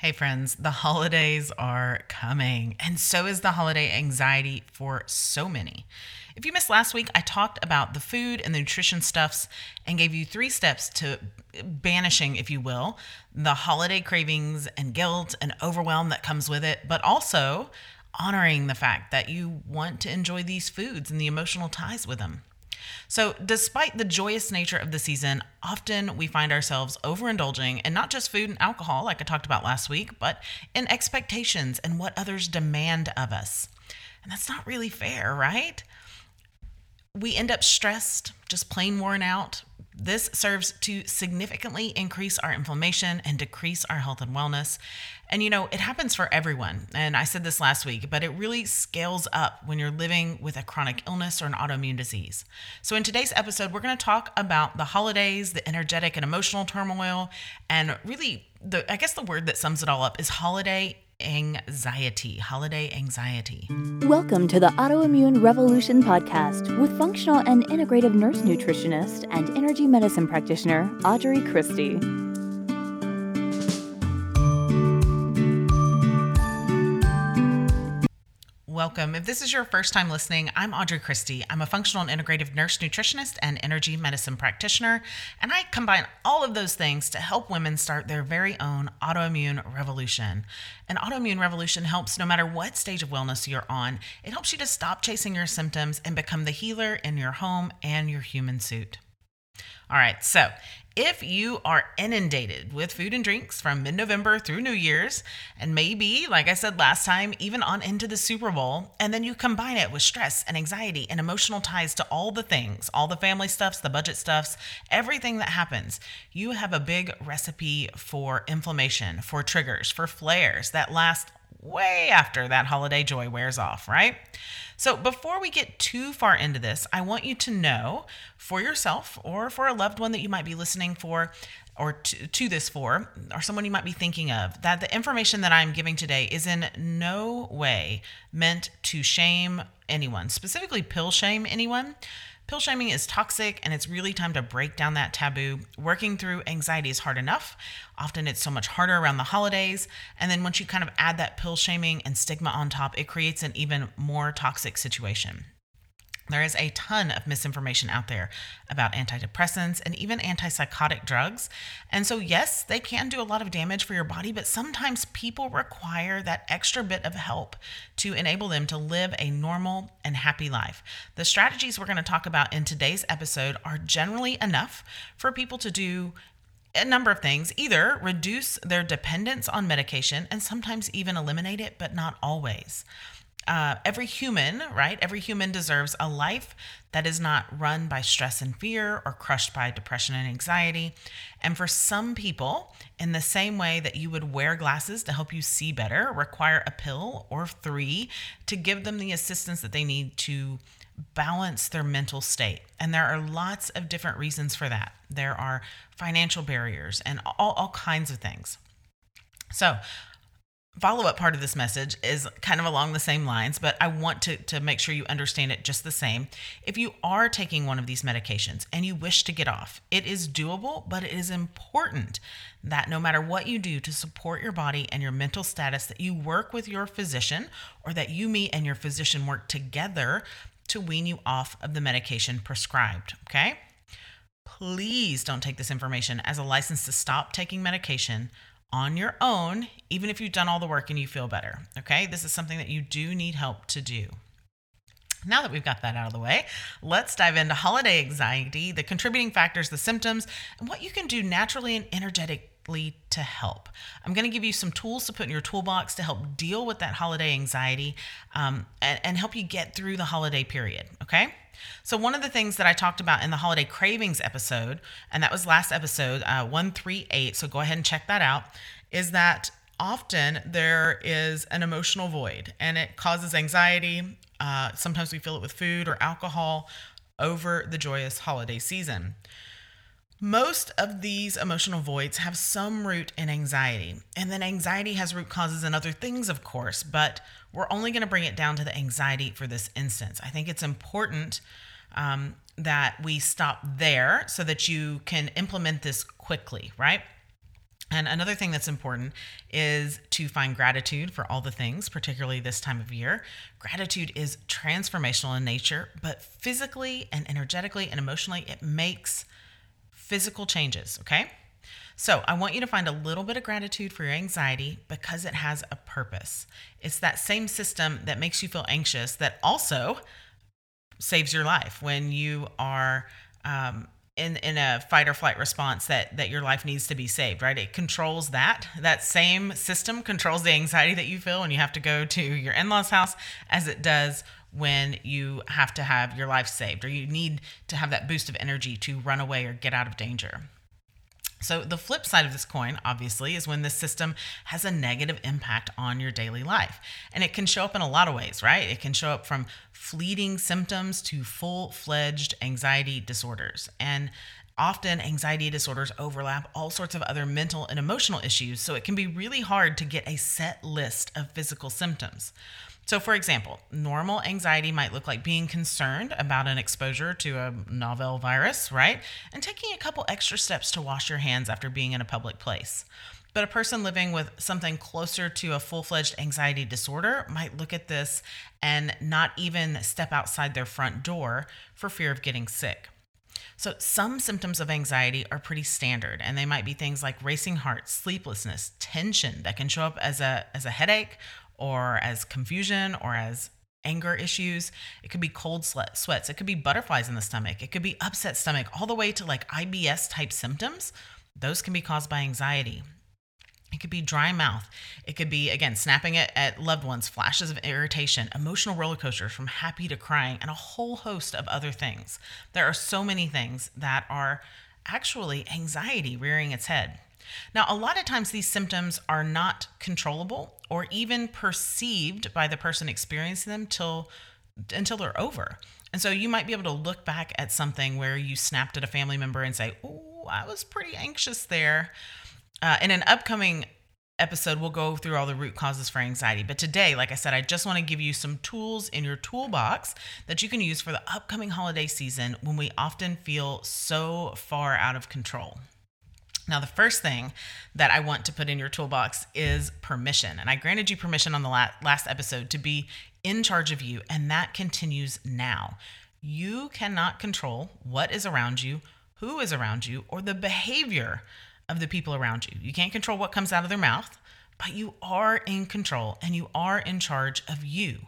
Hey, friends, the holidays are coming, and so is the holiday anxiety for so many. If you missed last week, I talked about the food and the nutrition stuffs and gave you three steps to banishing, if you will, the holiday cravings and guilt and overwhelm that comes with it, but also honoring the fact that you want to enjoy these foods and the emotional ties with them. So, despite the joyous nature of the season, often we find ourselves overindulging in not just food and alcohol, like I talked about last week, but in expectations and what others demand of us. And that's not really fair, right? We end up stressed, just plain worn out, this serves to significantly increase our inflammation and decrease our health and wellness. And you know, it happens for everyone. And I said this last week, but it really scales up when you're living with a chronic illness or an autoimmune disease. So, in today's episode, we're going to talk about the holidays, the energetic and emotional turmoil, and really, the I guess the word that sums it all up is holiday anxiety, holiday anxiety. Welcome to the Autoimmune Revolution podcast with functional and integrative nurse nutritionist and energy medicine practitioner Audrey Christie. Welcome. If this is your first time listening, I'm Audrey Christie. I'm a functional and integrative nurse nutritionist and energy medicine practitioner, and I combine all of those things to help women start their very own autoimmune revolution. An autoimmune revolution helps no matter what stage of wellness you're on, it helps you to stop chasing your symptoms and become the healer in your home and your human suit. All right, so if you are inundated with food and drinks from mid November through New Year's, and maybe, like I said last time, even on into the Super Bowl, and then you combine it with stress and anxiety and emotional ties to all the things, all the family stuffs, the budget stuffs, everything that happens, you have a big recipe for inflammation, for triggers, for flares that last way after that holiday joy wears off, right? So, before we get too far into this, I want you to know for yourself or for a loved one that you might be listening for or to, to, this for, or someone you might be thinking of, that the information that I'm giving today is in no way meant to shame anyone, specifically pill shame anyone. Pill shaming is toxic and it's really time to break down that taboo. Working through anxiety is hard enough. Often it's so much harder around the holidays. And then once you kind of add that pill shaming and stigma on top, it creates an even more toxic situation. There is a ton of misinformation out there about antidepressants and even antipsychotic drugs. And so, yes, they can do a lot of damage for your body, but sometimes people require that extra bit of help to enable them to live a normal and happy life. The strategies we're going to talk about in today's episode are generally enough for people to do a number of things either reduce their dependence on medication and sometimes even eliminate it, but not always uh, every human, right? Every human deserves a life that is not run by stress and fear or crushed by depression and anxiety. And for some people, in the same way that you would wear glasses to help you see better, require a pill or three to give them the assistance that they need to balance their mental state. And there are lots of different reasons for that. There are financial barriers and all, all kinds of things. So, follow up part of this message is kind of along the same lines, but I want to, to make sure you understand it just the same. If you are taking one of these medications and you wish to get off, it is doable, but it is important that no matter what you do to support your body and your mental status, that you work with your physician or that you me, and your physician work together to wean you off of the medication prescribed. Okay? Please don't take this information as a license to stop taking medication on your own, even if you've done all the work and you feel better. Okay, this is something that you do need help to do. Now that we've got that out of the way, let's dive into holiday anxiety, the contributing factors, the symptoms, and what you can do naturally and energetically to help. I'm going to give you some tools to put in your toolbox to help deal with that holiday anxiety um, and, and help you get through the holiday period. Okay. So, one of the things that I talked about in the holiday cravings episode, and that was last episode, uh, 138, so go ahead and check that out, is that often there is an emotional void and it causes anxiety. Uh, sometimes we feel it with food or alcohol over the joyous holiday season. Most of these emotional voids have some root in anxiety, and then anxiety has root causes in other things, of course, but we're only going to bring it down to the anxiety for this instance. I think it's important um, that we stop there so that you can implement this quickly, right? And another thing that's important is to find gratitude for all the things, particularly this time of year. Gratitude is transformational in nature, but physically and energetically and emotionally, it makes physical changes, okay? So I want you to find a little bit of gratitude for your anxiety because it has a purpose. It's that same system that makes you feel anxious that also saves your life when you are um, in in a fight or flight response that that your life needs to be saved right? It controls that. That same system controls the anxiety that you feel when you have to go to your in-laws house as it does when you have to have your life saved or you need to have that boost of energy to run away or get out of danger so, the flip side of this coin, obviously, is when this system has a negative impact on your daily life. And it can show up in a lot of ways, right? It can show up from fleeting symptoms to full fledged anxiety disorders. And often anxiety disorders overlap all sorts of other mental and emotional issues, so it can be really hard to get a set list of physical symptoms. So, for example, normal anxiety might look like being concerned about an exposure to a novel virus, right? And taking a couple extra steps to wash your hands after being in a public place. But a person living with something closer to a full fledged anxiety disorder might look at this and not even step outside their front door for fear of getting sick. So, some symptoms of anxiety are pretty standard, and they might be things like racing heart, sleeplessness, tension that can show up as a, as a headache or as confusion or as anger issues. It could be cold sweats. It could be butterflies in the stomach. It could be upset stomach, all the way to like IBS type symptoms. Those can be caused by anxiety. It could be dry mouth. It could be, again, snapping at, at loved ones, flashes of irritation, emotional roller coasters from happy to crying, and a whole host of other things. There are so many things that are actually anxiety rearing its head. Now, a lot of times these symptoms are not controllable or even perceived by the person experiencing them till until they're over. And so you might be able to look back at something where you snapped at a family member and say, "Oh, I was pretty anxious there." Uh, in an upcoming episode, we'll go through all the root causes for anxiety. But today, like I said, I just want to give you some tools in your toolbox that you can use for the upcoming holiday season when we often feel so far out of control. Now, the first thing that I want to put in your toolbox is permission. And I granted you permission on the last episode to be in charge of you, and that continues now. You cannot control what is around you, who is around you, or the behavior of the people around you. You can't control what comes out of their mouth, but you are in control and you are in charge of you.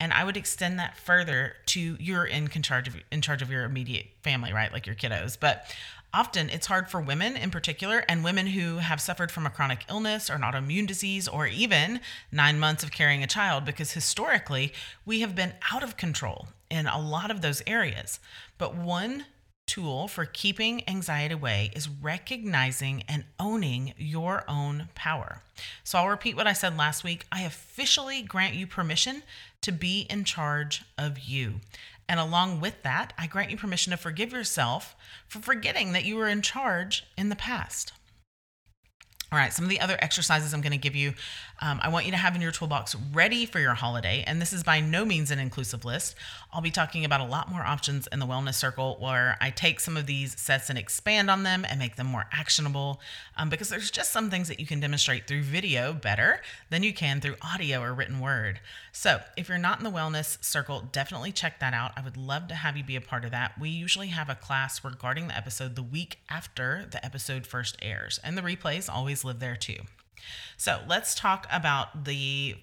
And I would extend that further to you're in charge of in charge of your immediate family, right? Like your kiddos. But Often it's hard for women in particular, and women who have suffered from a chronic illness or an autoimmune disease, or even nine months of carrying a child, because historically we have been out of control in a lot of those areas. But one tool for keeping anxiety away is recognizing and owning your own power. So I'll repeat what I said last week. I officially grant you permission to be in charge of you. And along with that, I grant you permission to forgive yourself for forgetting that you were in charge in the past. All right, some of the other exercises I'm going to give you, um, I want you to have in your toolbox ready for your holiday. And this is by no means an inclusive list. I'll be talking about a lot more options in the Wellness Circle where I take some of these sets and expand on them and make them more actionable um, because there's just some things that you can demonstrate through video better than you can through audio or written word. So if you're not in the Wellness Circle, definitely check that out. I would love to have you be a part of that. We usually have a class regarding the episode the week after the episode first airs, and the replays always live there too. So let's talk about the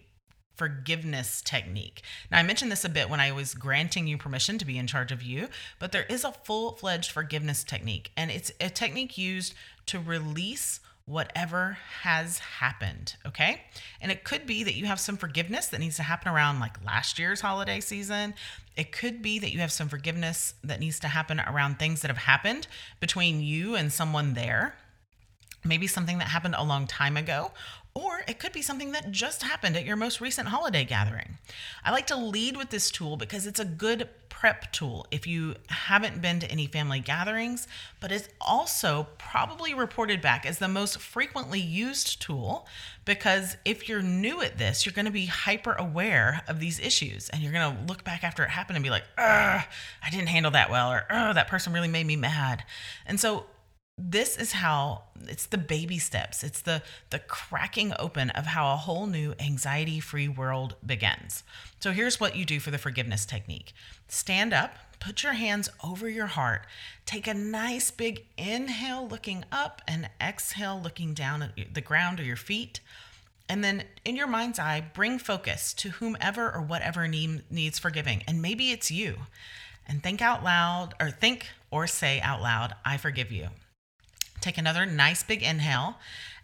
forgiveness technique. Now, I mentioned this a bit when I was granting you permission to be in charge of you, but there is a full fledged forgiveness technique, and it's a technique used to release whatever has happened, okay? And it could be that you have some forgiveness that needs to happen around like last year's holiday season. It could be that you have some forgiveness that needs to happen around things that have happened between you and someone there maybe something that happened a long time ago, or it could be something that just happened at your most recent holiday gathering. I like to lead with this tool because it's a good prep tool if you haven't been to any family gatherings, but it's also probably reported back as the most frequently used tool because if you're new at this, you're going to be hyper aware of these issues and you're going to look back after it happened and be like, I didn't handle that well, or that person really made me mad. And so this is how it's the baby steps. It's the the cracking open of how a whole new anxiety free world begins. So here's what you do for the forgiveness technique. Stand up put your hands over your heart. Take a nice big inhale looking up and exhale looking down at the ground or your feet. And then in your mind's eye bring focus to whomever or whatever need, needs forgiving. And maybe it's you. And think out loud or think or say out loud i forgive you Take another nice big inhale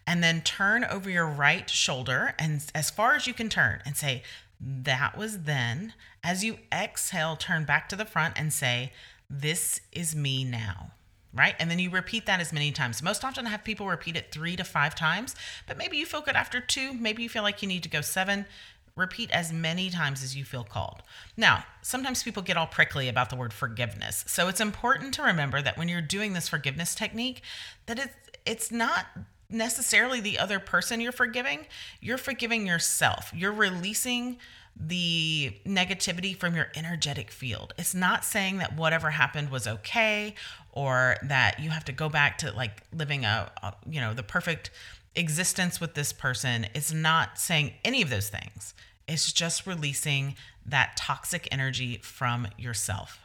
and then turn over your right shoulder and as far as you can turn and say, That was then. As you exhale, turn back to the front and say, This is me now. Right? And then you repeat that as many times. Most often, I have people repeat it three to five times, but maybe you feel good after two. Maybe you feel like you need to go seven repeat as many times as you feel called. Now, sometimes people get all prickly about the word forgiveness. So it's important to remember that when you're doing this forgiveness technique that it's it's not necessarily the other person you're forgiving, you're forgiving yourself. You're releasing the negativity from your energetic field. It's not saying that whatever happened was okay or that you have to go back to like living a, a you know, the perfect existence with this person. It's not saying any of those things. It's just releasing that toxic energy from yourself.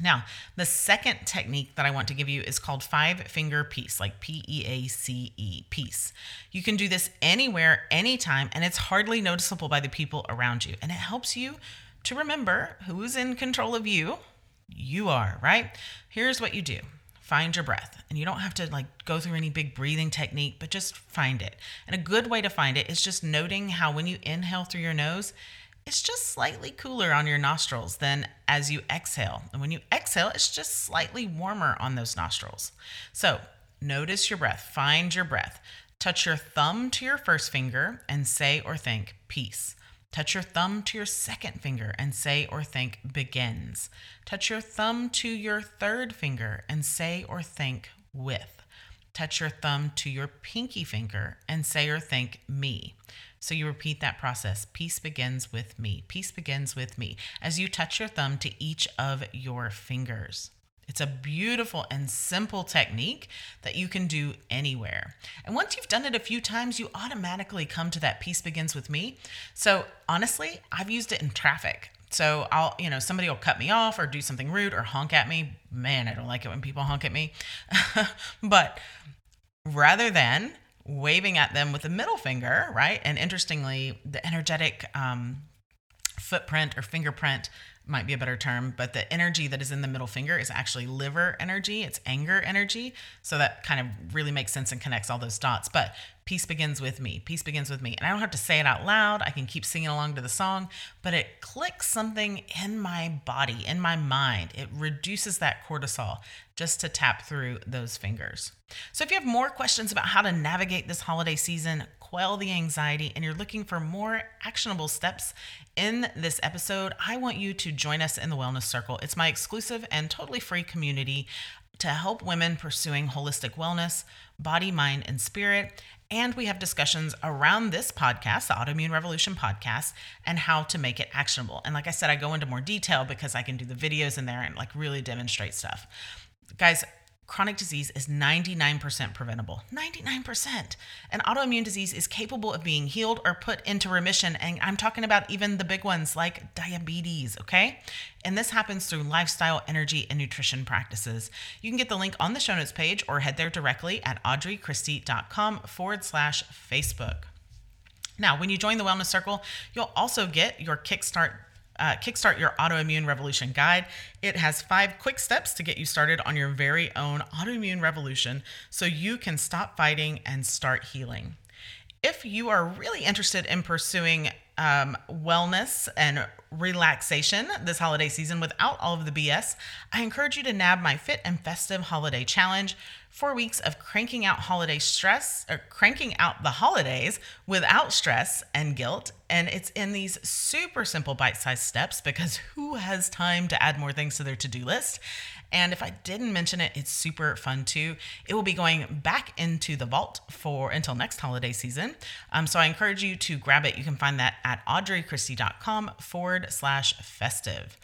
Now, the second technique that I want to give you is called five finger peace, like P E A C E, peace. You can do this anywhere, anytime, and it's hardly noticeable by the people around you. And it helps you to remember who's in control of you. You are, right? Here's what you do find your breath. And you don't have to like go through any big breathing technique, but just find it. And a good way to find it is just noting how when you inhale through your nose, it's just slightly cooler on your nostrils than as you exhale. And when you exhale, it's just slightly warmer on those nostrils. So notice your breath, find your breath. Touch your thumb to your first finger and say or think peace. Touch your thumb to your second finger and say or think begins. Touch your thumb to your third finger and say or think with. Touch your thumb to your pinky finger and say or think me. So you repeat that process. Peace begins with me. Peace begins with me as you touch your thumb to each of your fingers. It's a beautiful and simple technique that you can do anywhere. And once you've done it a few times, you automatically come to that peace begins with me. So honestly, I've used it in traffic. So I'll, you know, somebody will cut me off or do something rude or honk at me. Man, I don't like it when people honk at me. but rather than waving at them with the middle finger, right? And interestingly, the energetic um, footprint or fingerprint might be a better term, but the energy that is in the middle finger is actually liver energy. It's anger energy. So that kind of really makes sense and connects all those dots. But peace begins with me. Peace begins with me. And I don't have to say it out loud. I can keep singing along to the song, but it clicks something in my body, in my mind. It reduces that cortisol just to tap through those fingers. So if you have more questions about how to navigate this holiday season, quell the anxiety, and you're looking for more actionable steps in this episode, I want you to join us in the Wellness Circle. It's my exclusive and totally free community to help women pursuing holistic wellness, body, mind, and spirit. And we have discussions around this podcast, the Autoimmune Revolution podcast, and how to make it actionable. And like I said, I go into more detail because I can do the videos in there and like really demonstrate stuff. Guys, chronic disease is 99% preventable. 99%. An autoimmune disease is capable of being healed or put into remission. And I'm talking about even the big ones like diabetes, okay? And this happens through lifestyle, energy, and nutrition practices. You can get the link on the show notes page or head there directly at audreychristie.com forward slash Facebook. Now, when you join the Wellness Circle, you'll also get your Kickstart uh, Kickstart Your Autoimmune Revolution Guide. It has five quick steps to get you started on your very own autoimmune revolution so you can stop fighting and start healing. If you are really interested in pursuing um, wellness and relaxation this holiday season without all of the BS, I encourage you to nab my Fit and Festive Holiday Challenge. Four weeks of cranking out holiday stress, or cranking out the holidays without stress and guilt. And it's in these super simple bite sized steps because who has time to add more things to their to do list? And if I didn't mention it, it's super fun too. It will be going back into the vault for until next holiday season. Um, so I encourage you to grab it. You can find that at audreychristie.com forward slash festive.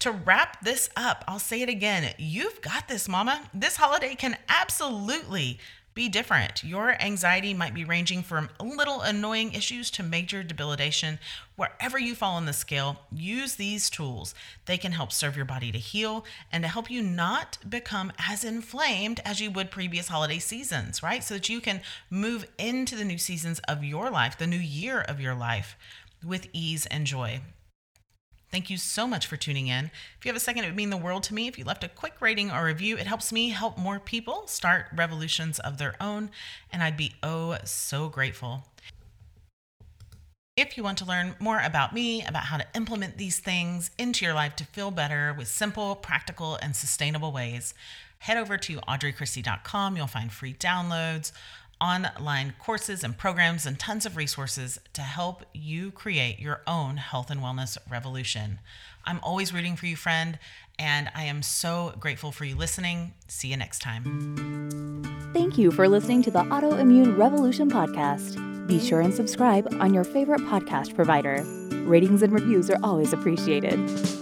To wrap this up, I'll say it again. You've got this, mama. This holiday can absolutely be different. Your anxiety might be ranging from little annoying issues to major debilitation. Wherever you fall on the scale, use these tools. They can help serve your body to heal and to help you not become as inflamed as you would previous holiday seasons, right? So that you can move into the new seasons of your life, the new year of your life with ease and joy. Thank you so much for tuning in. If you have a second, it would mean the world to me if you left a quick rating or review. It helps me help more people start revolutions of their own, and I'd be oh so grateful. If you want to learn more about me, about how to implement these things into your life to feel better with simple, practical, and sustainable ways, head over to audreychristie.com. You'll find free downloads online courses and programs and tons of resources to help you create your own health and wellness revolution. I'm always rooting for you, friend, and I am so grateful for you listening. See you next time. Thank you for listening to the Autoimmune Revolution podcast. Be sure and subscribe on your favorite podcast provider. Ratings and reviews are always appreciated.